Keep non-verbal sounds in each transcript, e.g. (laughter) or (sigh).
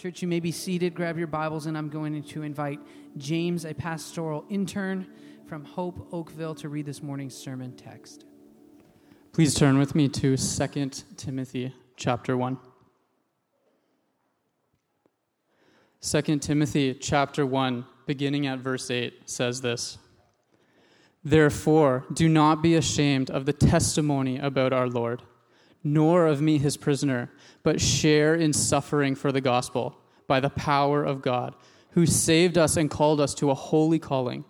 Church, you may be seated. Grab your Bibles, and I'm going to invite James, a pastoral intern from Hope Oakville, to read this morning's sermon text. Please turn with me to 2 Timothy chapter 1. 2 Timothy chapter 1, beginning at verse 8, says this Therefore, do not be ashamed of the testimony about our Lord, nor of me his prisoner, but share in suffering for the gospel by the power of God, who saved us and called us to a holy calling,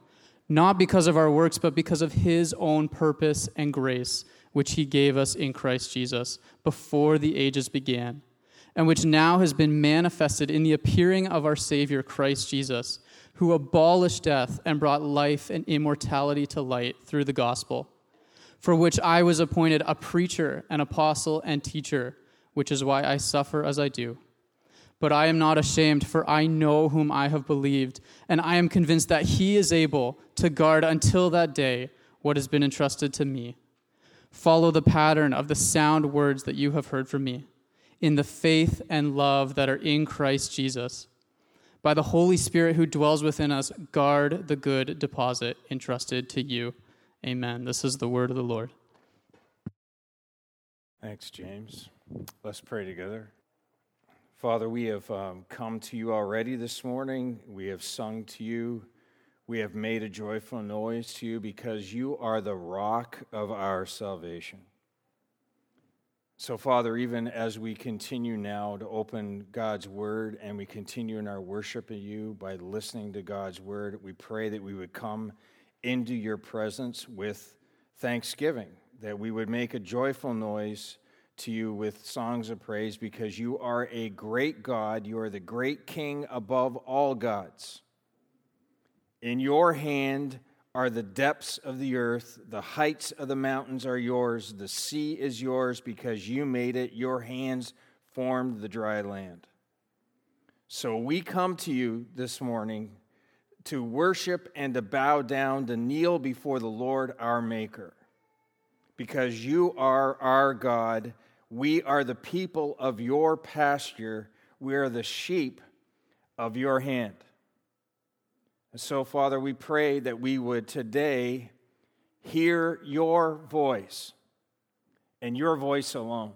not because of our works, but because of his own purpose and grace, which he gave us in Christ Jesus before the ages began and which now has been manifested in the appearing of our Savior, Christ Jesus, who abolished death and brought life and immortality to light through the gospel, for which I was appointed a preacher, an apostle, and teacher, which is why I suffer as I do. But I am not ashamed, for I know whom I have believed, and I am convinced that he is able to guard until that day what has been entrusted to me. Follow the pattern of the sound words that you have heard from me in the faith and love that are in Christ Jesus. By the Holy Spirit who dwells within us, guard the good deposit entrusted to you. Amen. This is the word of the Lord. Thanks, James. Let's pray together. Father, we have um, come to you already this morning. We have sung to you. We have made a joyful noise to you because you are the rock of our salvation. So, Father, even as we continue now to open God's Word and we continue in our worship of you by listening to God's Word, we pray that we would come into your presence with thanksgiving, that we would make a joyful noise to you with songs of praise because you are a great God. You are the great King above all gods. In your hand, are the depths of the earth, the heights of the mountains are yours, the sea is yours because you made it, your hands formed the dry land. So we come to you this morning to worship and to bow down, to kneel before the Lord our Maker. Because you are our God, we are the people of your pasture, we are the sheep of your hand. And so, Father, we pray that we would today hear your voice and your voice alone.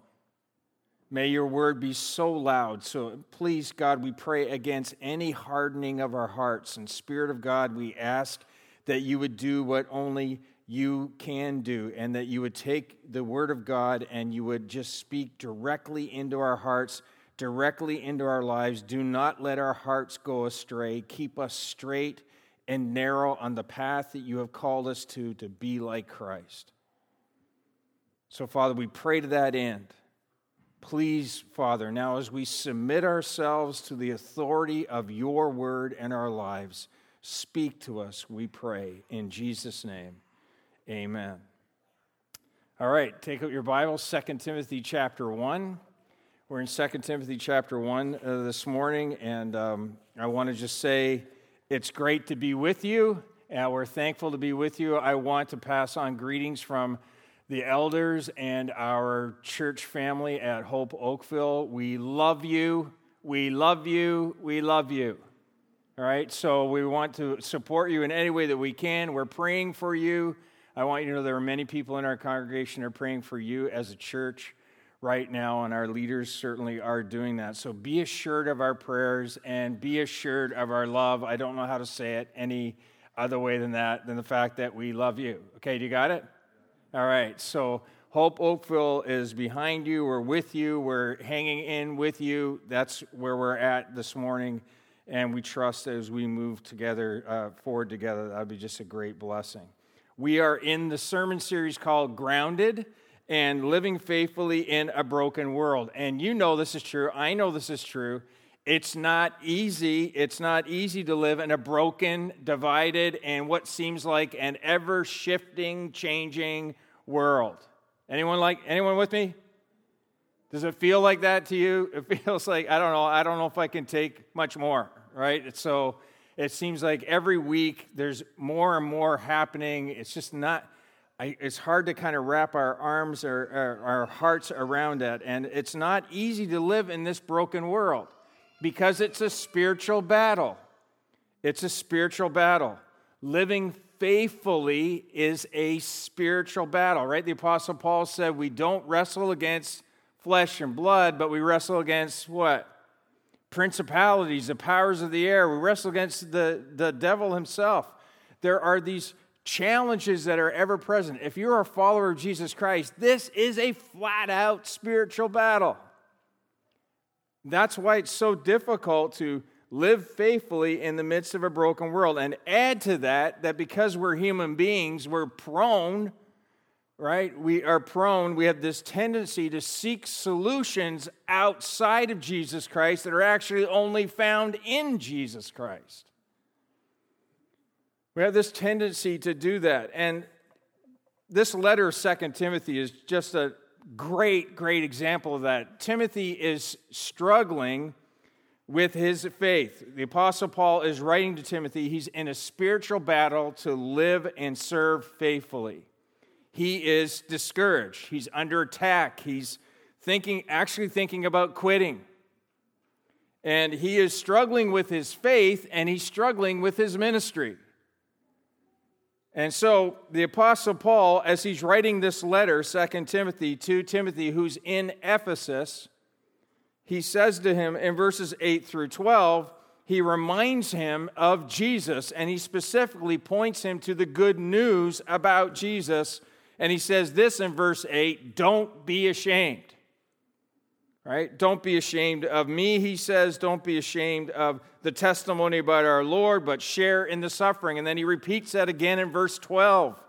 May your word be so loud. So please, God, we pray against any hardening of our hearts. And Spirit of God, we ask that you would do what only you can do, and that you would take the word of God and you would just speak directly into our hearts directly into our lives. Do not let our hearts go astray. Keep us straight and narrow on the path that you have called us to, to be like Christ. So, Father, we pray to that end. Please, Father, now as we submit ourselves to the authority of your word in our lives, speak to us, we pray. In Jesus' name, amen. All right, take out your Bible, 2 Timothy chapter 1. We're in 2 Timothy chapter 1 uh, this morning, and um, I want to just say it's great to be with you. and we're thankful to be with you. I want to pass on greetings from the elders and our church family at Hope Oakville. We love you. We love you. We love you. All right, so we want to support you in any way that we can. We're praying for you. I want you to know there are many people in our congregation are praying for you as a church right now, and our leaders certainly are doing that. So be assured of our prayers and be assured of our love. I don't know how to say it any other way than that, than the fact that we love you. Okay, do you got it? All right, so Hope Oakville is behind you. We're with you. We're hanging in with you. That's where we're at this morning. And we trust as we move together, uh, forward together, that'll be just a great blessing. We are in the sermon series called Grounded and living faithfully in a broken world. And you know this is true. I know this is true. It's not easy. It's not easy to live in a broken, divided, and what seems like an ever shifting, changing world. Anyone like anyone with me? Does it feel like that to you? It (laughs) feels like I don't know. I don't know if I can take much more, right? So it seems like every week there's more and more happening. It's just not I, it's hard to kind of wrap our arms or our, our hearts around that. And it's not easy to live in this broken world because it's a spiritual battle. It's a spiritual battle. Living faithfully is a spiritual battle, right? The Apostle Paul said we don't wrestle against flesh and blood, but we wrestle against what? Principalities, the powers of the air. We wrestle against the, the devil himself. There are these challenges that are ever present. If you're a follower of Jesus Christ, this is a flat out spiritual battle. That's why it's so difficult to live faithfully in the midst of a broken world. And add to that, that because we're human beings, we're prone, right? We are prone, we have this tendency to seek solutions outside of Jesus Christ that are actually only found in Jesus Christ. We have this tendency to do that. And this letter of Second Timothy is just a great, great example of that. Timothy is struggling with his faith. The Apostle Paul is writing to Timothy. He's in a spiritual battle to live and serve faithfully. He is discouraged. He's under attack. He's thinking, actually thinking about quitting. And he is struggling with his faith and he's struggling with his ministry. And so the Apostle Paul, as he's writing this letter, 2 Timothy, to Timothy, who's in Ephesus, he says to him in verses 8 through 12, he reminds him of Jesus, and he specifically points him to the good news about Jesus. And he says this in verse 8 don't be ashamed. Right? Don't be ashamed of me, he says. Don't be ashamed of the testimony about our Lord, but share in the suffering. And then he repeats that again in verse 12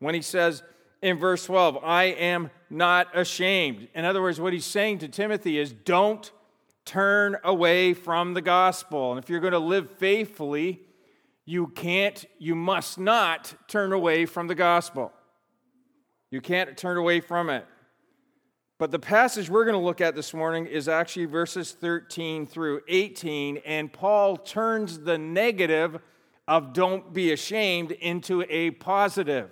when he says in verse 12, I am not ashamed. In other words, what he's saying to Timothy is don't turn away from the gospel. And if you're going to live faithfully, you can't, you must not turn away from the gospel. You can't turn away from it. But the passage we're going to look at this morning is actually verses 13 through 18, and Paul turns the negative of don't be ashamed into a positive.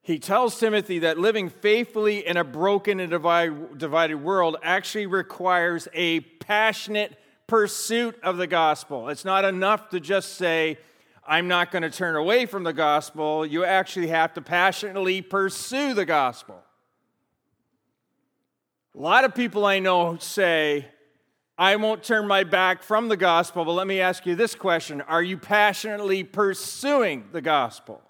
He tells Timothy that living faithfully in a broken and divided world actually requires a passionate pursuit of the gospel. It's not enough to just say, I'm not going to turn away from the gospel. You actually have to passionately pursue the gospel. A lot of people I know say, I won't turn my back from the gospel, but let me ask you this question Are you passionately pursuing the gospel?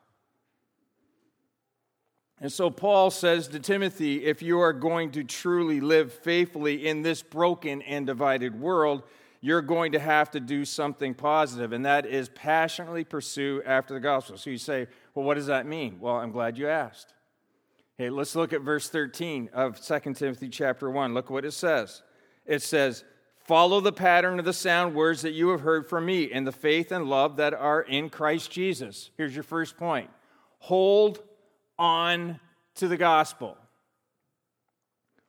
And so Paul says to Timothy if you are going to truly live faithfully in this broken and divided world, you're going to have to do something positive, and that is passionately pursue after the gospel. So you say, well, what does that mean? Well, I'm glad you asked. Hey, let's look at verse 13 of 2 Timothy chapter 1. Look what it says. It says, Follow the pattern of the sound words that you have heard from me in the faith and love that are in Christ Jesus. Here's your first point hold on to the gospel.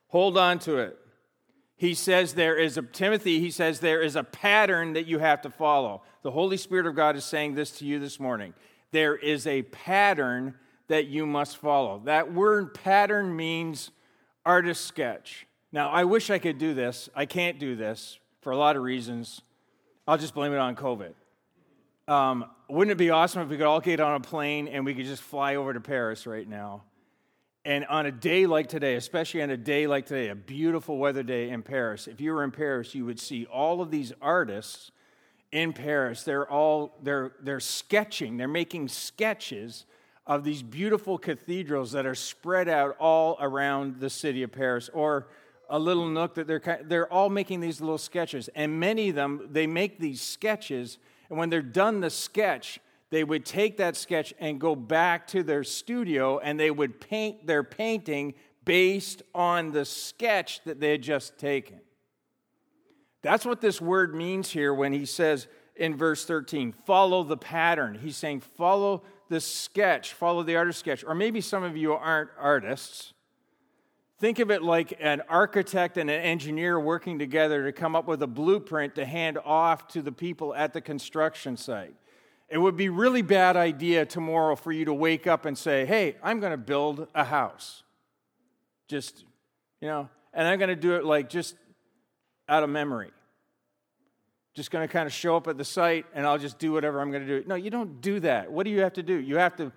Hold on to it. He says there is a, Timothy, he says there is a pattern that you have to follow. The Holy Spirit of God is saying this to you this morning. There is a pattern that you must follow. That word pattern means artist sketch. Now, I wish I could do this. I can't do this for a lot of reasons. I'll just blame it on COVID. Um, wouldn't it be awesome if we could all get on a plane and we could just fly over to Paris right now? And on a day like today, especially on a day like today, a beautiful weather day in Paris, if you were in Paris, you would see all of these artists in Paris. They're all they're they're sketching, they're making sketches of these beautiful cathedrals that are spread out all around the city of Paris, or a little nook that they're they're all making these little sketches, and many of them they make these sketches, and when they're done the sketch, they would take that sketch and go back to their studio, and they would paint their painting based on the sketch that they had just taken. That's what this word means here when he says in verse 13, follow the pattern. He's saying, follow the sketch, follow the artist sketch. Or maybe some of you aren't artists. Think of it like an architect and an engineer working together to come up with a blueprint to hand off to the people at the construction site. It would be really bad idea tomorrow for you to wake up and say, "Hey, I'm going to build a house." Just, you know, and I'm going to do it like just out of memory. Just going to kind of show up at the site and I'll just do whatever I'm going to do. No, you don't do that. What do you have to do? You have to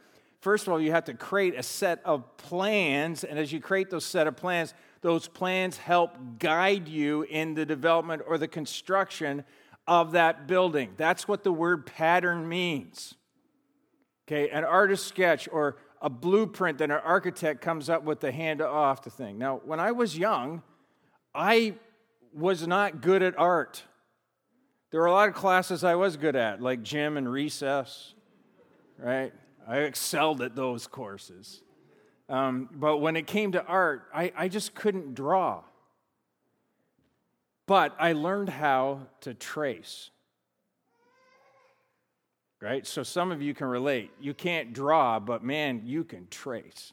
First of all, you have to create a set of plans, and as you create those set of plans, those plans help guide you in the development or the construction of that building. That's what the word pattern means. Okay, an artist sketch or a blueprint that an architect comes up with the hand off the thing. Now, when I was young, I was not good at art. There were a lot of classes I was good at, like gym and recess, right? I excelled at those courses. Um, but when it came to art, I, I just couldn't draw. But I learned how to trace. Right? So some of you can relate. You can't draw, but man, you can trace.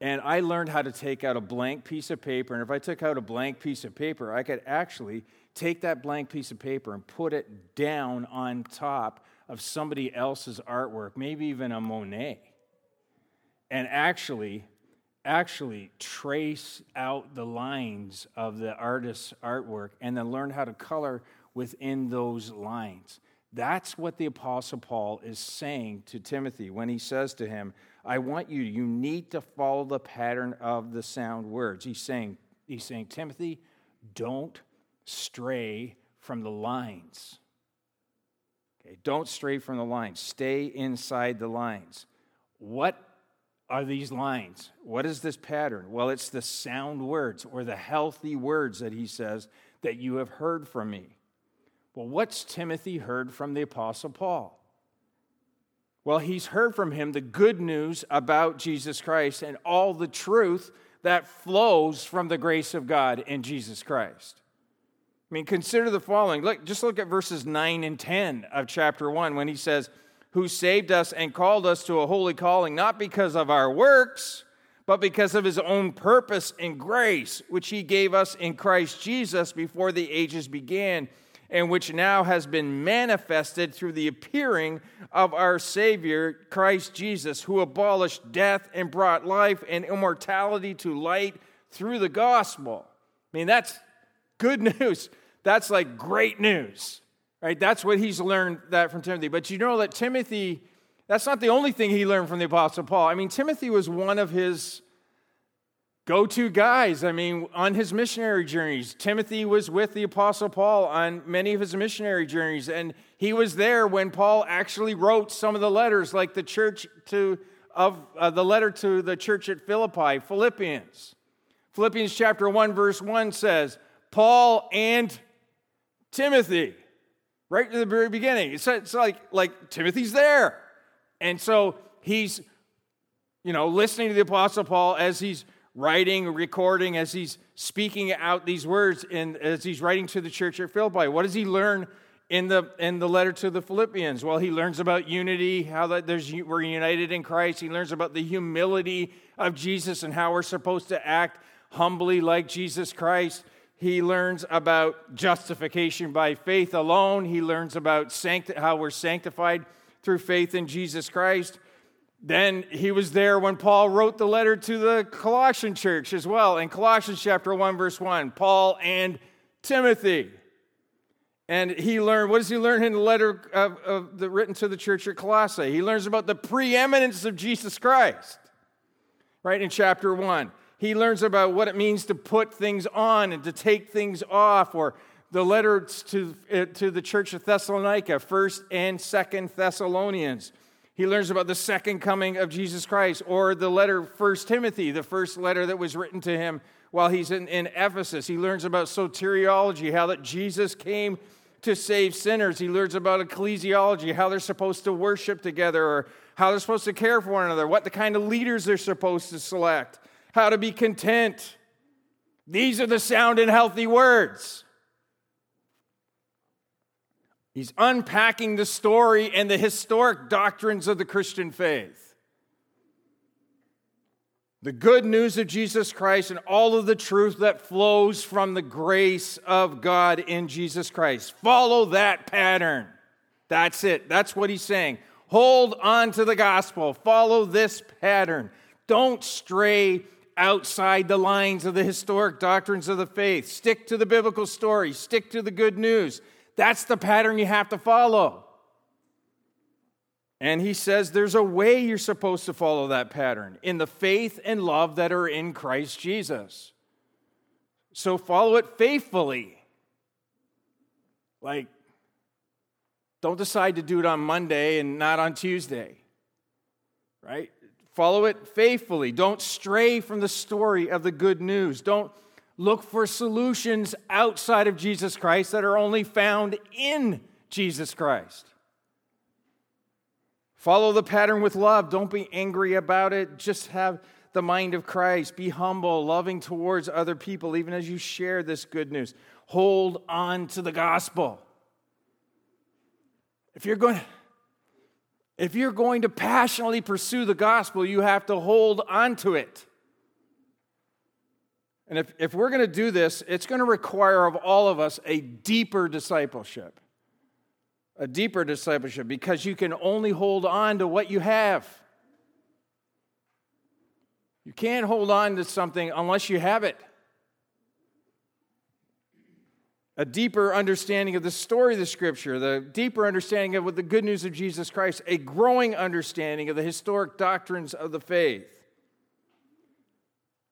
And I learned how to take out a blank piece of paper. And if I took out a blank piece of paper, I could actually take that blank piece of paper and put it down on top of somebody else's artwork, maybe even a Monet, and actually actually trace out the lines of the artist's artwork and then learn how to color within those lines. That's what the Apostle Paul is saying to Timothy when he says to him, I want you, you need to follow the pattern of the sound words. He's saying, he's saying, Timothy, don't stray from the lines. Okay, don't stray from the lines. Stay inside the lines. What are these lines? What is this pattern? Well, it's the sound words or the healthy words that he says that you have heard from me. Well, what's Timothy heard from the Apostle Paul? Well, he's heard from him the good news about Jesus Christ and all the truth that flows from the grace of God in Jesus Christ. I mean, consider the following. Look, just look at verses 9 and 10 of chapter 1 when he says, Who saved us and called us to a holy calling, not because of our works, but because of his own purpose and grace, which he gave us in Christ Jesus before the ages began, and which now has been manifested through the appearing of our Savior, Christ Jesus, who abolished death and brought life and immortality to light through the gospel. I mean, that's good (laughs) news. That's like great news, right? That's what he's learned that from Timothy. But you know that Timothy, that's not the only thing he learned from the Apostle Paul. I mean, Timothy was one of his go to guys. I mean, on his missionary journeys, Timothy was with the Apostle Paul on many of his missionary journeys, and he was there when Paul actually wrote some of the letters, like the church to of uh, the letter to the church at Philippi, Philippians. Philippians chapter 1 verse 1 says, Paul and Timothy, right in the very beginning. It's, it's like, like Timothy's there. And so he's, you know, listening to the Apostle Paul as he's writing, recording, as he's speaking out these words, and as he's writing to the church at Philippi. What does he learn in the in the letter to the Philippians? Well, he learns about unity, how that there's we're united in Christ. He learns about the humility of Jesus and how we're supposed to act humbly like Jesus Christ. He learns about justification by faith alone. He learns about sancti- how we're sanctified through faith in Jesus Christ. Then he was there when Paul wrote the letter to the Colossian church as well. In Colossians chapter 1, verse 1, Paul and Timothy. And he learned, what does he learn in the letter of, of the, written to the church at Colossae? He learns about the preeminence of Jesus Christ, right, in chapter 1 he learns about what it means to put things on and to take things off, or the letters to, uh, to the church of Thessalonica, 1st and 2nd Thessalonians. He learns about the second coming of Jesus Christ, or the letter 1st Timothy, the first letter that was written to him while he's in, in Ephesus. He learns about soteriology, how that Jesus came to save sinners. He learns about ecclesiology, how they're supposed to worship together, or how they're supposed to care for one another, what the kind of leaders they're supposed to select how to be content. These are the sound and healthy words. He's unpacking the story and the historic doctrines of the Christian faith. The good news of Jesus Christ and all of the truth that flows from the grace of God in Jesus Christ. Follow that pattern. That's it. That's what he's saying. Hold on to the gospel. Follow this pattern. Don't stray outside the lines of the historic doctrines of the faith. Stick to the biblical story, stick to the good news. That's the pattern you have to follow. And he says there's a way you're supposed to follow that pattern in the faith and love that are in Christ Jesus. So follow it faithfully. Like, don't decide to do it on Monday and not on Tuesday, right? Follow it faithfully. Don't stray from the story of the good news. Don't look for solutions outside of Jesus Christ that are only found in Jesus Christ. Follow the pattern with love. Don't be angry about it. Just have the mind of Christ. Be humble, loving towards other people, even as you share this good news. Hold on to the gospel. If you're going to if you're going to passionately pursue the gospel, you have to hold on to it. And if, if we're going to do this, it's going to require of all of us a deeper discipleship. A deeper discipleship because you can only hold on to what you have. You can't hold on to something unless you have it a deeper understanding of the story of the scripture, the deeper understanding of what the good news of Jesus Christ, a growing understanding of the historic doctrines of the faith.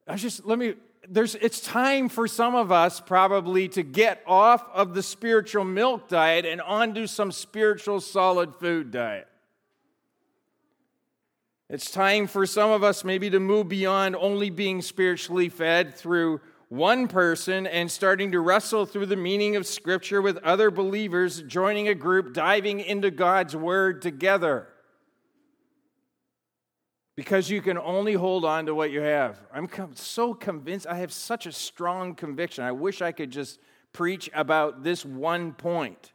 I just let me there's it's time for some of us probably to get off of the spiritual milk diet and onto some spiritual solid food diet. It's time for some of us maybe to move beyond only being spiritually fed through one person and starting to wrestle through the meaning of Scripture with other believers, joining a group, diving into God's Word together. Because you can only hold on to what you have. I'm so convinced, I have such a strong conviction. I wish I could just preach about this one point.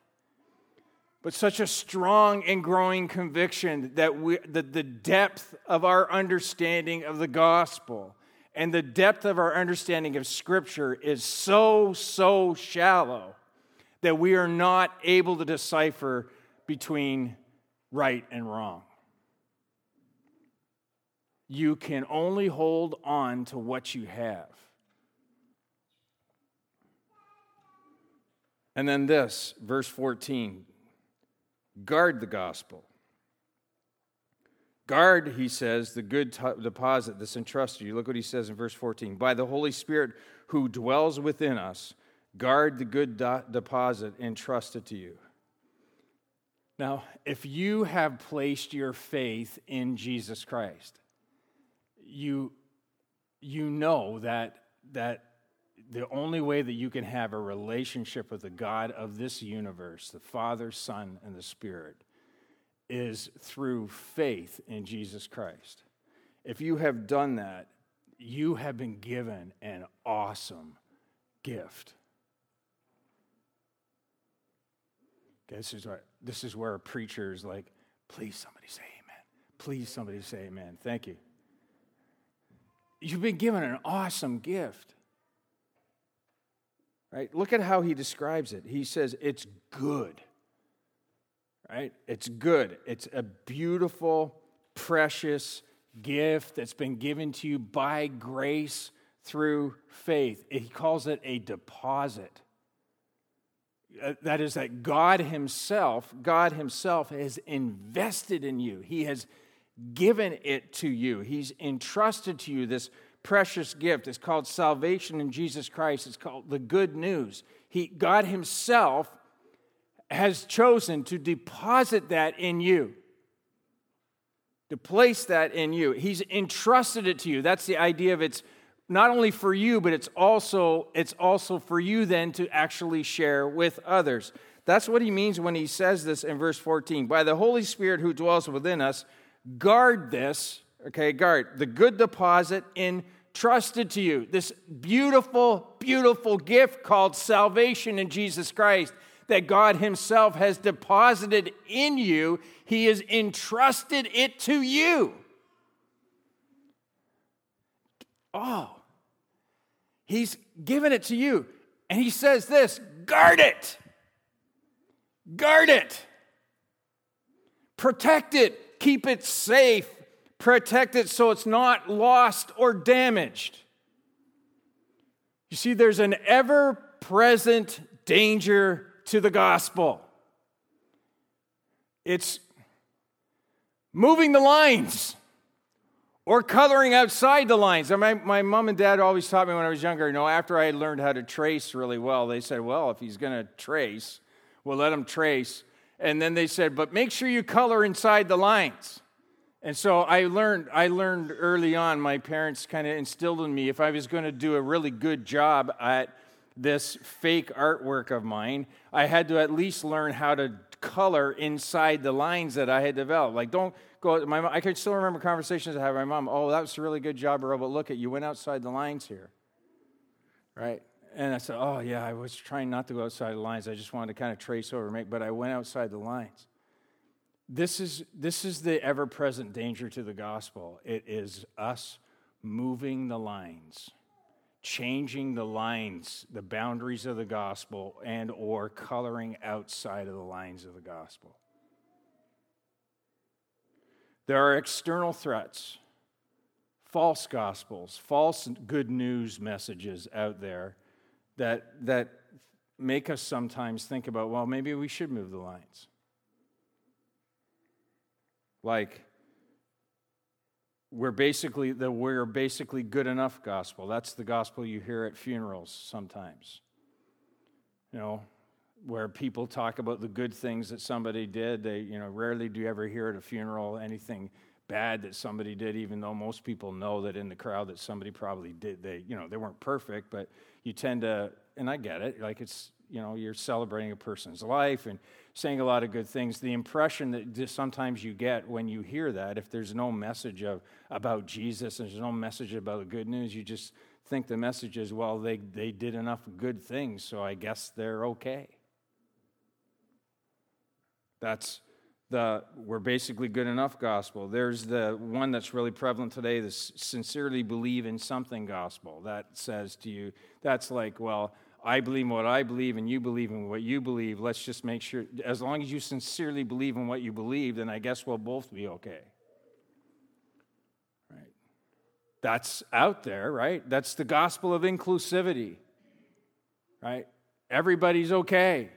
But such a strong and growing conviction that, we, that the depth of our understanding of the gospel and the depth of our understanding of Scripture is so, so shallow that we are not able to decipher between right and wrong. You can only hold on to what you have. And then this, verse 14 guard the gospel. Guard, he says, the good t- deposit that's entrusted you. Look what he says in verse 14. By the Holy Spirit who dwells within us, guard the good do- deposit entrusted to you. Now, if you have placed your faith in Jesus Christ, you, you know that, that the only way that you can have a relationship with the God of this universe, the Father, Son, and the Spirit, is through faith in Jesus Christ. If you have done that, you have been given an awesome gift. Okay, this is where, this is where a preacher is like, please somebody say amen. Please somebody say amen. Thank you. You've been given an awesome gift. Right? Look at how he describes it. He says it's good right? It's good. It's a beautiful, precious gift that's been given to you by grace through faith. He calls it a deposit. Uh, that is, that God Himself, God Himself has invested in you. He has given it to you. He's entrusted to you this precious gift. It's called salvation in Jesus Christ. It's called the good news. He, God Himself has chosen to deposit that in you, to place that in you. He's entrusted it to you. That's the idea of it's not only for you, but it's also it's also for you then to actually share with others. That's what he means when he says this in verse 14. By the Holy Spirit who dwells within us, guard this, okay, guard the good deposit entrusted to you. This beautiful, beautiful gift called salvation in Jesus Christ that God Himself has deposited in you, He has entrusted it to you. Oh, He's given it to you. And He says this guard it, guard it, protect it, keep it safe, protect it so it's not lost or damaged. You see, there's an ever present danger to the gospel. It's moving the lines or coloring outside the lines. My, my mom and dad always taught me when I was younger, you know, after I had learned how to trace really well, they said, well, if he's going to trace, we'll let him trace. And then they said, but make sure you color inside the lines. And so I learned, I learned early on, my parents kind of instilled in me if I was going to do a really good job at this fake artwork of mine, I had to at least learn how to color inside the lines that I had developed. Like, don't go, my, I could still remember conversations I had with my mom. Oh, that was a really good job, Earl, but look at you went outside the lines here. Right? And I said, oh, yeah, I was trying not to go outside the lines. I just wanted to kind of trace over, make, but I went outside the lines. This is, this is the ever present danger to the gospel. It is us moving the lines changing the lines the boundaries of the gospel and or coloring outside of the lines of the gospel. There are external threats false gospels false good news messages out there that that make us sometimes think about well maybe we should move the lines. Like we're basically the we're basically good enough gospel. That's the gospel you hear at funerals sometimes. You know, where people talk about the good things that somebody did. They, you know, rarely do you ever hear at a funeral anything bad that somebody did, even though most people know that in the crowd that somebody probably did. They, you know, they weren't perfect, but you tend to, and I get it, like it's you know you're celebrating a person's life and saying a lot of good things. The impression that sometimes you get when you hear that if there's no message of about jesus there's no message about the good news you just think the message is well they, they did enough good things so i guess they're okay. That's the we're basically good enough gospel. There's the one that's really prevalent today the sincerely believe in something gospel that says to you that's like well I believe in what I believe and you believe in what you believe. Let's just make sure, as long as you sincerely believe in what you believe, then I guess we'll both be okay. Right? That's out there, right? That's the gospel of inclusivity, right? Everybody's okay,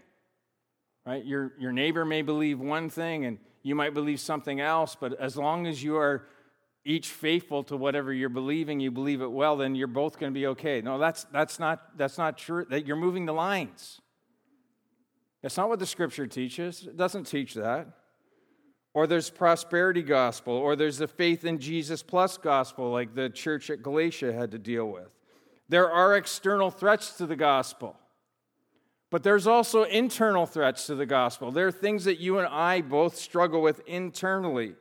right? Your, your neighbor may believe one thing and you might believe something else, but as long as you are each faithful to whatever you're believing, you believe it well, then you're both going to be okay. No, that's, that's, not, that's not true. That you're moving the lines. That's not what the scripture teaches. It doesn't teach that. Or there's prosperity gospel, or there's the faith in Jesus plus gospel, like the church at Galatia had to deal with. There are external threats to the gospel, but there's also internal threats to the gospel. There are things that you and I both struggle with internally.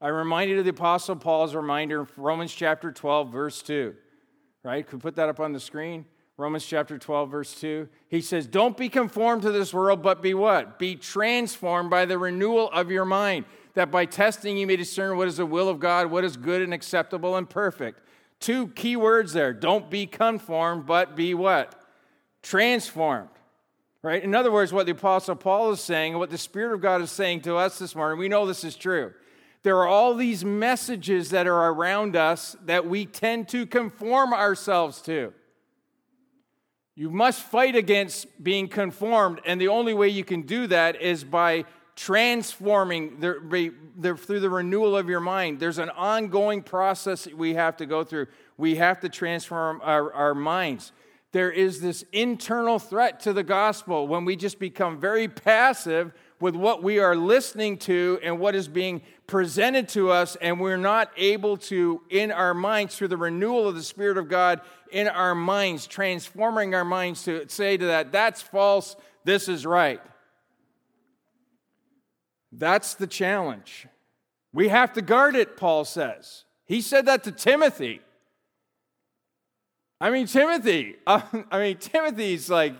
I'm reminded of the Apostle Paul's reminder in Romans chapter 12, verse 2. Right? Could we put that up on the screen? Romans chapter 12, verse 2. He says, Don't be conformed to this world, but be what? Be transformed by the renewal of your mind, that by testing you may discern what is the will of God, what is good and acceptable and perfect. Two key words there. Don't be conformed, but be what? Transformed. Right? In other words, what the Apostle Paul is saying, what the Spirit of God is saying to us this morning, we know this is true there are all these messages that are around us that we tend to conform ourselves to. You must fight against being conformed, and the only way you can do that is by transforming the, the, through the renewal of your mind. There's an ongoing process we have to go through. We have to transform our, our minds. There is this internal threat to the gospel when we just become very passive with what we are listening to and what is being presented to us, and we're not able to, in our minds, through the renewal of the Spirit of God in our minds, transforming our minds to say to that, that's false, this is right. That's the challenge. We have to guard it, Paul says. He said that to Timothy. I mean, Timothy, (laughs) I mean, Timothy's like,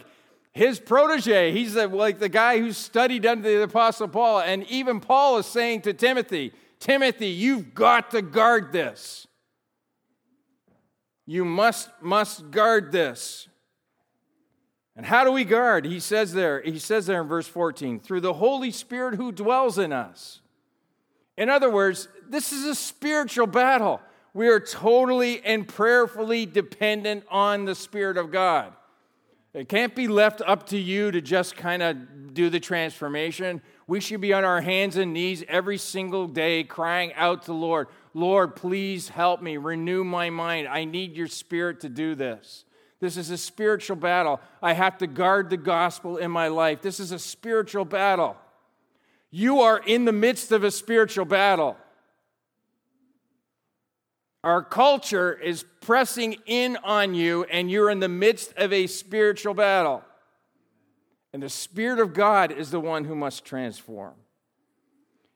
his protege. He's the, like the guy who studied under the Apostle Paul. And even Paul is saying to Timothy, Timothy, you've got to guard this. You must, must guard this. And how do we guard? He says there, he says there in verse 14, through the Holy Spirit who dwells in us. In other words, this is a spiritual battle. We are totally and prayerfully dependent on the Spirit of God. It can't be left up to you to just kind of do the transformation. We should be on our hands and knees every single day crying out to the Lord, Lord, please help me, renew my mind. I need your spirit to do this. This is a spiritual battle. I have to guard the gospel in my life. This is a spiritual battle. You are in the midst of a spiritual battle. Our culture is pressing in on you, and you're in the midst of a spiritual battle. And the Spirit of God is the one who must transform.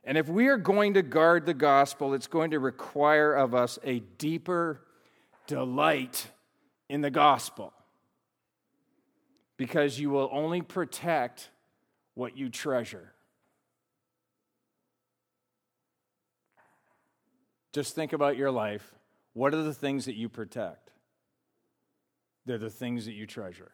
And if we are going to guard the gospel, it's going to require of us a deeper delight in the gospel because you will only protect what you treasure. Just think about your life. What are the things that you protect? They're the things that you treasure.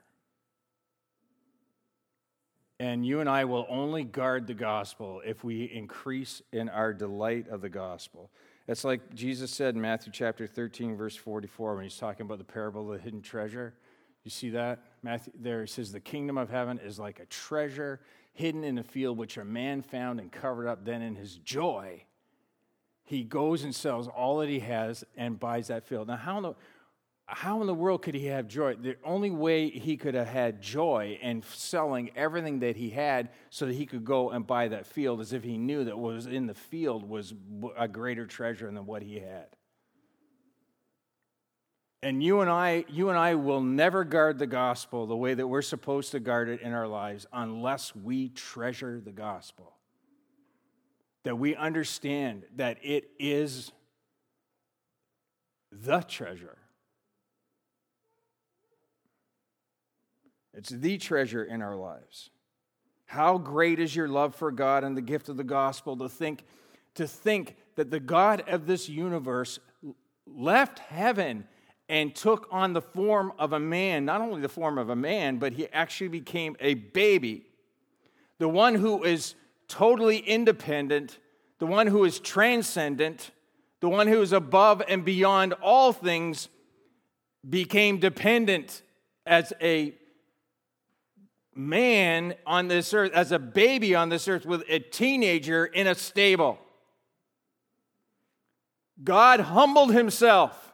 And you and I will only guard the gospel if we increase in our delight of the gospel. It's like Jesus said in Matthew chapter 13, verse 44, when he's talking about the parable of the hidden treasure. You see that? Matthew, there it says, The kingdom of heaven is like a treasure hidden in a field which a man found and covered up. Then in his joy, he goes and sells all that he has and buys that field. Now, how in the, how in the world could he have joy? The only way he could have had joy in selling everything that he had so that he could go and buy that field is if he knew that what was in the field was a greater treasure than what he had. And you and I, you and I will never guard the gospel the way that we're supposed to guard it in our lives unless we treasure the gospel. That we understand that it is the treasure It's the treasure in our lives. How great is your love for God and the gift of the gospel to think to think that the God of this universe left heaven and took on the form of a man, not only the form of a man, but he actually became a baby. The one who is totally independent, the one who is transcendent, the one who is above and beyond all things became dependent as a man on this earth, as a baby on this earth, with a teenager in a stable. God humbled himself.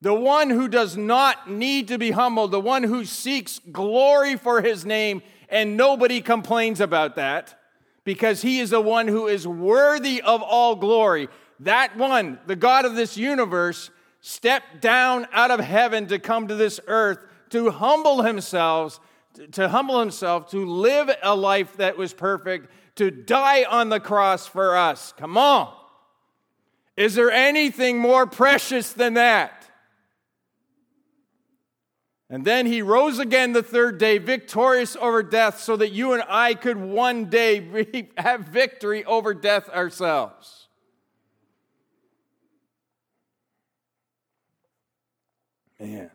The one who does not need to be humbled, the one who seeks glory for his name, and nobody complains about that because he is the one who is worthy of all glory. That one, the God of this universe, stepped down out of heaven to come to this earth to humble himself, to humble himself, to live a life that was perfect, to die on the cross for us. Come on. Is there anything more precious than that? And then he rose again the third day, victorious over death, so that you and I could one day (laughs) have victory over death ourselves. Man.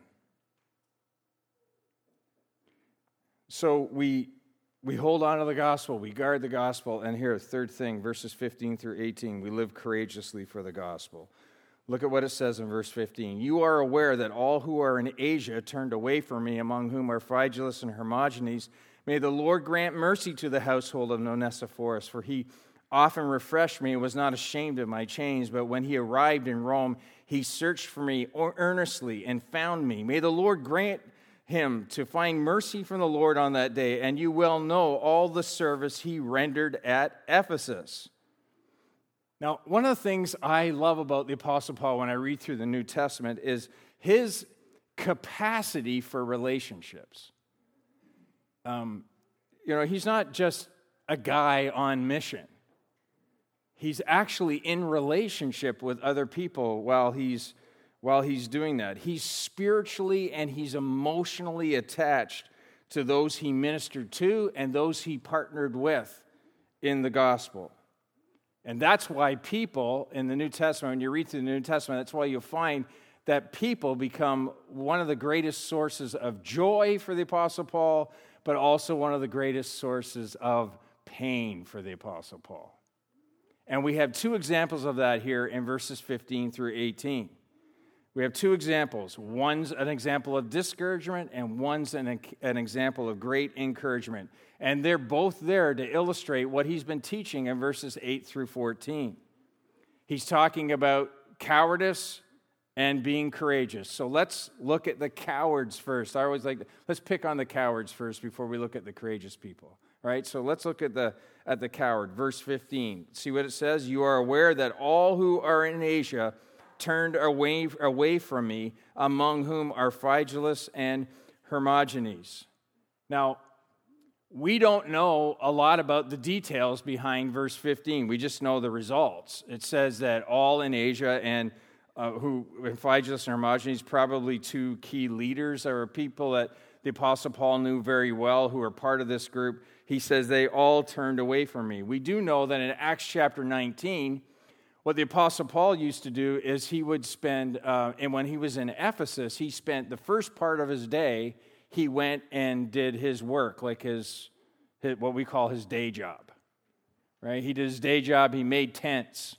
So we we hold on to the gospel, we guard the gospel, and here, third thing, verses 15 through 18, we live courageously for the gospel. Look at what it says in verse 15. You are aware that all who are in Asia turned away from me, among whom are Phygelus and Hermogenes. May the Lord grant mercy to the household of Onesiphorus, for he often refreshed me and was not ashamed of my chains. But when he arrived in Rome, he searched for me earnestly and found me. May the Lord grant him to find mercy from the Lord on that day, and you well know all the service he rendered at Ephesus. Now, one of the things I love about the Apostle Paul when I read through the New Testament is his capacity for relationships. Um, you know, he's not just a guy on mission. He's actually in relationship with other people while he's while he's doing that. He's spiritually and he's emotionally attached to those he ministered to and those he partnered with in the gospel. And that's why people in the New Testament, when you read through the New Testament, that's why you'll find that people become one of the greatest sources of joy for the Apostle Paul, but also one of the greatest sources of pain for the Apostle Paul. And we have two examples of that here in verses 15 through 18. We have two examples. One's an example of discouragement, and one's an, an example of great encouragement. And they're both there to illustrate what he's been teaching in verses 8 through 14. He's talking about cowardice and being courageous. So let's look at the cowards first. I always like, let's pick on the cowards first before we look at the courageous people. Right? So let's look at the at the coward. Verse 15. See what it says? You are aware that all who are in Asia turned away, away from me, among whom are Phygelus and Hermogenes. Now, we don't know a lot about the details behind verse 15. We just know the results. It says that all in Asia and uh, who, Phygelus and Hermogenes, probably two key leaders, or people that the Apostle Paul knew very well who are part of this group. He says they all turned away from me. We do know that in Acts chapter 19, what the Apostle Paul used to do is he would spend, uh, and when he was in Ephesus, he spent the first part of his day, he went and did his work, like his, his what we call his day job. Right? He did his day job, he made tents.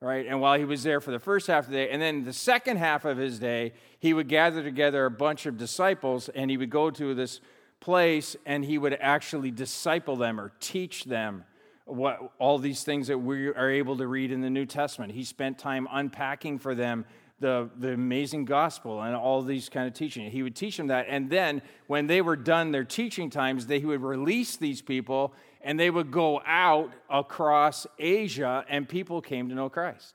Right? And while he was there for the first half of the day, and then the second half of his day, he would gather together a bunch of disciples and he would go to this place and he would actually disciple them or teach them what all these things that we are able to read in the New Testament. He spent time unpacking for them the, the amazing gospel and all these kind of teaching. He would teach them that. And then when they were done their teaching times, they, he would release these people and they would go out across Asia and people came to know Christ.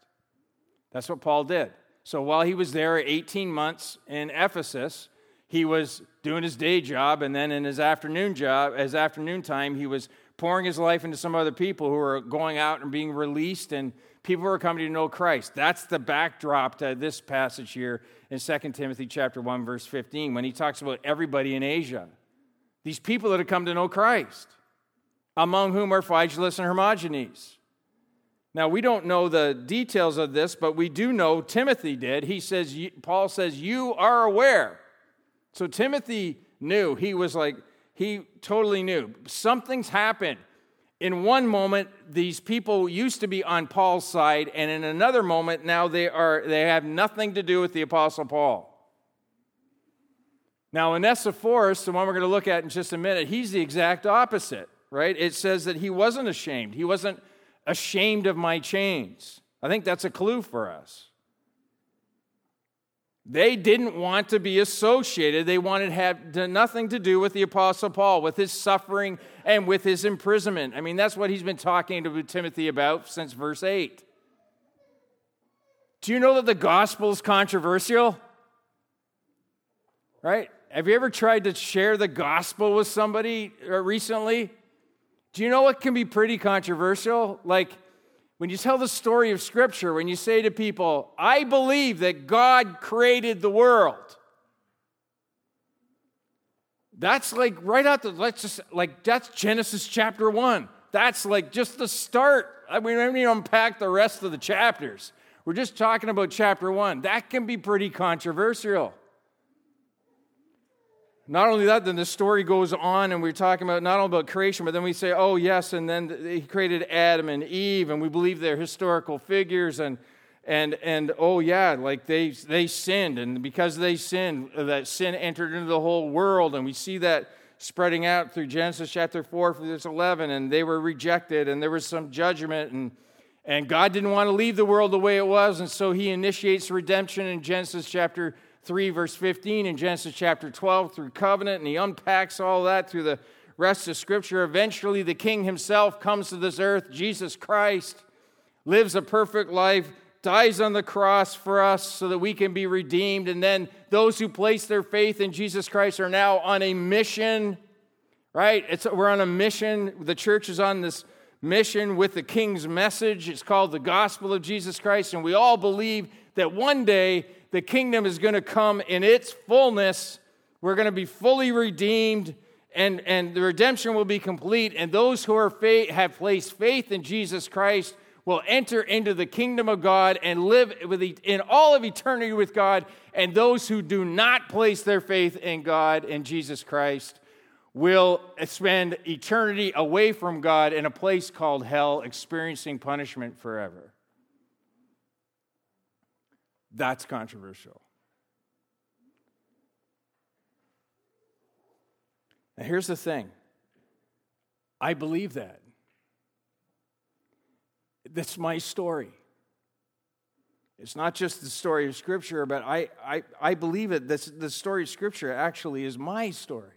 That's what Paul did. So while he was there 18 months in Ephesus, he was doing his day job and then in his afternoon job, his afternoon time, he was pouring his life into some other people who are going out and being released and people who are coming to know Christ. That's the backdrop to this passage here in 2 Timothy chapter 1 verse 15 when he talks about everybody in Asia. These people that have come to know Christ, among whom are Phygelus and Hermogenes. Now, we don't know the details of this, but we do know Timothy did. He says, Paul says, You are aware. So Timothy knew. He was like, he totally knew. Something's happened. In one moment, these people used to be on Paul's side, and in another moment, now they are they have nothing to do with the Apostle Paul. Now, Onesiphorus, the one we're going to look at in just a minute, he's the exact opposite, right? It says that he wasn't ashamed. He wasn't ashamed of my chains. I think that's a clue for us. They didn't want to be associated. They wanted to have nothing to do with the Apostle Paul, with his suffering and with his imprisonment. I mean, that's what he's been talking to Timothy about since verse 8. Do you know that the gospel is controversial? Right? Have you ever tried to share the gospel with somebody uh, recently? Do you know what can be pretty controversial? Like, when you tell the story of Scripture, when you say to people, I believe that God created the world, that's like right out the, let's just, like, that's Genesis chapter one. That's like just the start. I mean, we don't even unpack the rest of the chapters. We're just talking about chapter one. That can be pretty controversial. Not only that, then the story goes on, and we're talking about not only about creation, but then we say, oh, yes, and then he created Adam and Eve, and we believe they're historical figures, and and and oh yeah, like they they sinned, and because they sinned, uh, that sin entered into the whole world, and we see that spreading out through Genesis chapter 4 verse 11, and they were rejected, and there was some judgment, and and God didn't want to leave the world the way it was, and so he initiates redemption in Genesis chapter 3, verse 15, in Genesis chapter 12 through covenant, and he unpacks all that through the rest of Scripture. Eventually, the King himself comes to this earth, Jesus Christ, lives a perfect life, dies on the cross for us so that we can be redeemed. And then those who place their faith in Jesus Christ are now on a mission, right? It's, we're on a mission. The church is on this mission with the King's message. It's called the gospel of Jesus Christ. And we all believe that one day the kingdom is going to come in its fullness. We're going to be fully redeemed and, and the redemption will be complete, and those who are faith, have placed faith in Jesus Christ will enter into the kingdom of God and live with in all of eternity with God. And those who do not place their faith in God and Jesus Christ will spend eternity away from God in a place called hell, experiencing punishment forever. That's controversial. Now, here's the thing I believe that. That's my story. It's not just the story of Scripture, but I, I, I believe it. This, the story of Scripture actually is my story.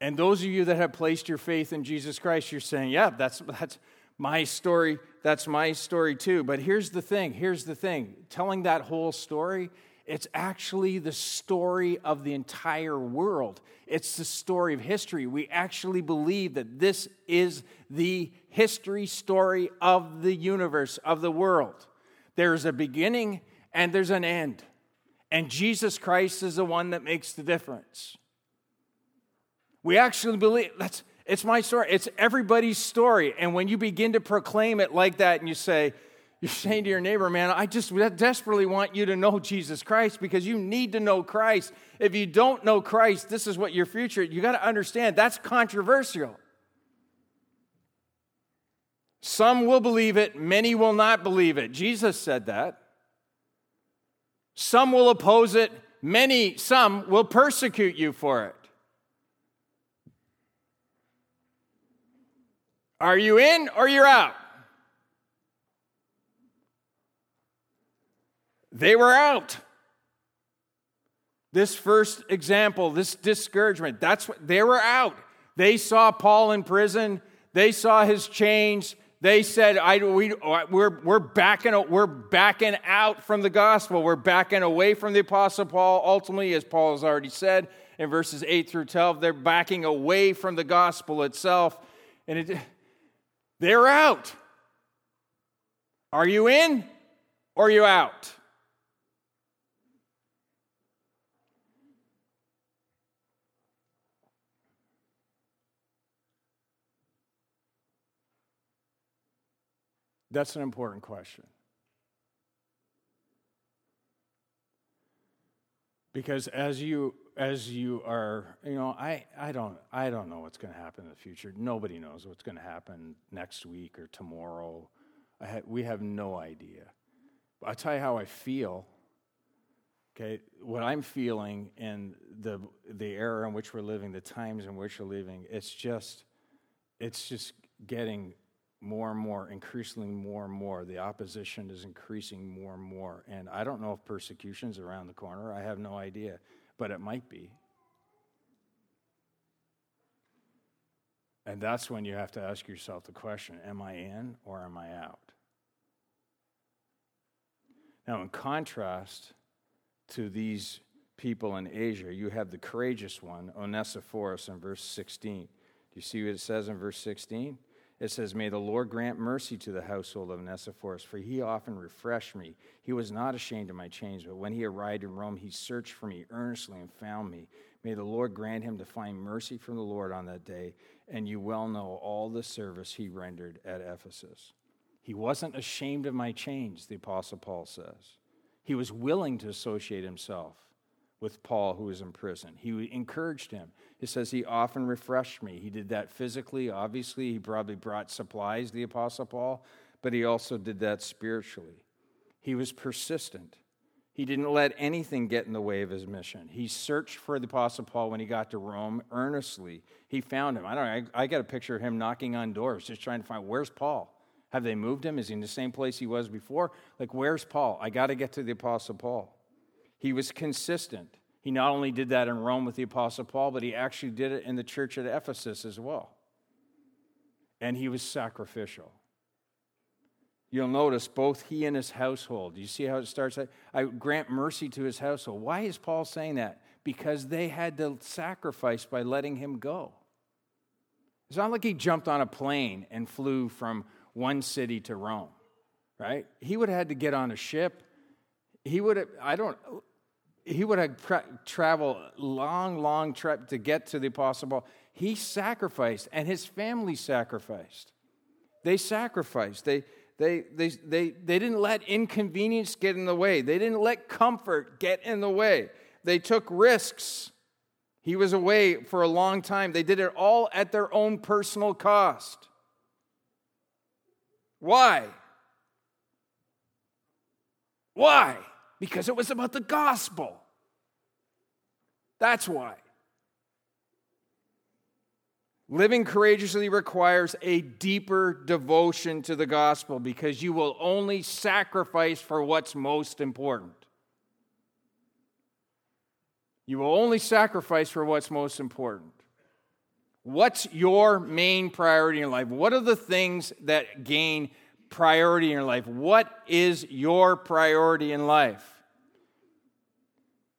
And those of you that have placed your faith in Jesus Christ, you're saying, yeah, that's, that's my story. That's my story too. But here's the thing here's the thing telling that whole story it's actually the story of the entire world. It's the story of history. We actually believe that this is the history story of the universe, of the world. There's a beginning and there's an end. And Jesus Christ is the one that makes the difference. We actually believe that's it's my story. It's everybody's story. And when you begin to proclaim it like that and you say, you're saying to your neighbor, man, I just desperately want you to know Jesus Christ because you need to know Christ. If you don't know Christ, this is what your future, you got to understand that's controversial. Some will believe it, many will not believe it. Jesus said that. Some will oppose it, many, some will persecute you for it. Are you in or you're out? They were out. This first example, this discouragement, that's what they were out. They saw Paul in prison, they saw his chains. They said, I, we, we're, we're, backing, we're backing out from the gospel. We're backing away from the Apostle Paul. Ultimately, as Paul has already said in verses 8 through 12, they're backing away from the gospel itself. And it, they're out. Are you in or are you out? That's an important question. Because as you as you are, you know, I, I don't I don't know what's going to happen in the future. Nobody knows what's going to happen next week or tomorrow. Ha- we have no idea. But I'll tell you how I feel. Okay, what I'm feeling in the the era in which we're living, the times in which we're living, it's just it's just getting more and more, increasingly more and more. The opposition is increasing more and more. And I don't know if persecution's around the corner. I have no idea, but it might be. And that's when you have to ask yourself the question Am I in or am I out? Now, in contrast to these people in Asia, you have the courageous one, Onesiphorus, in verse 16. Do you see what it says in verse 16? It says, May the Lord grant mercy to the household of Onesiphorus, for he often refreshed me. He was not ashamed of my chains, but when he arrived in Rome, he searched for me earnestly and found me. May the Lord grant him to find mercy from the Lord on that day. And you well know all the service he rendered at Ephesus. He wasn't ashamed of my chains, the Apostle Paul says. He was willing to associate himself with Paul, who was in prison. He encouraged him. He says he often refreshed me. He did that physically, obviously. He probably brought supplies, to the Apostle Paul, but he also did that spiritually. He was persistent. He didn't let anything get in the way of his mission. He searched for the Apostle Paul when he got to Rome earnestly. He found him. I don't know, I, I got a picture of him knocking on doors, just trying to find where's Paul? Have they moved him? Is he in the same place he was before? Like, where's Paul? I got to get to the Apostle Paul. He was consistent. He not only did that in Rome with the Apostle Paul, but he actually did it in the church at Ephesus as well. And he was sacrificial. You'll notice both he and his household. You see how it starts? I grant mercy to his household. Why is Paul saying that? Because they had to sacrifice by letting him go. It's not like he jumped on a plane and flew from one city to Rome, right? He would have had to get on a ship. He would have, I don't, he would have tra- traveled long, long trip to get to the Apostle Paul. He sacrificed, and his family sacrificed. They sacrificed. They, they, they, they, they didn't let inconvenience get in the way. They didn't let comfort get in the way. They took risks. He was away for a long time. They did it all at their own personal cost. Why? Why? Because it was about the gospel. That's why. Living courageously requires a deeper devotion to the gospel because you will only sacrifice for what's most important. You will only sacrifice for what's most important. What's your main priority in life? What are the things that gain priority in your life? What is your priority in life?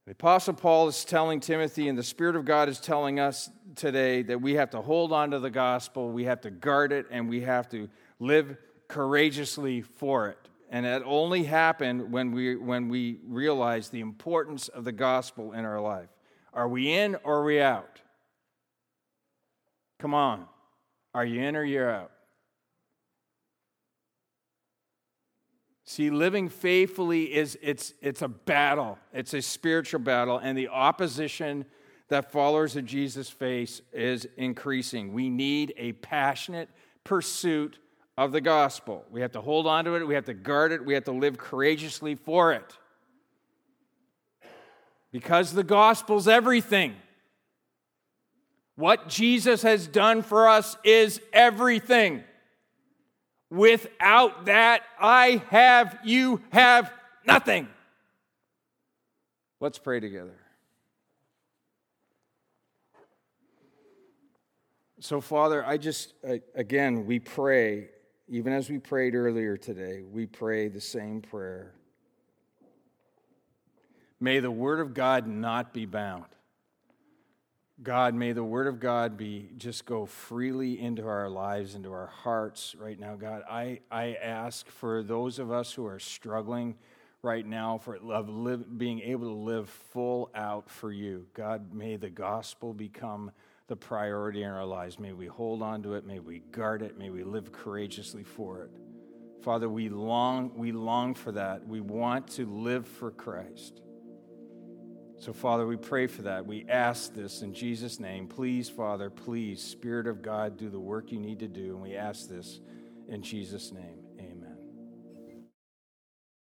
The Apostle Paul is telling Timothy, and the Spirit of God is telling us today that we have to hold on to the gospel, we have to guard it, and we have to live courageously for it. And that only happened when we, when we realize the importance of the gospel in our life. Are we in or are we out? Come on. Are you in or you're out? See, living faithfully is it's it's a battle. It's a spiritual battle, and the opposition that followers of Jesus face is increasing. We need a passionate pursuit of the gospel. We have to hold on to it, we have to guard it, we have to live courageously for it. Because the gospel's everything. What Jesus has done for us is everything. Without that, I have, you have nothing. Let's pray together. So, Father, I just, uh, again, we pray, even as we prayed earlier today, we pray the same prayer. May the Word of God not be bound. God, may the word of God be just go freely into our lives, into our hearts right now. God, I, I ask for those of us who are struggling right now for love, live, being able to live full out for you. God, may the gospel become the priority in our lives. May we hold on to it. May we guard it. May we live courageously for it. Father, we long, we long for that. We want to live for Christ. So, Father, we pray for that. We ask this in Jesus' name. Please, Father, please, Spirit of God, do the work you need to do. And we ask this in Jesus' name.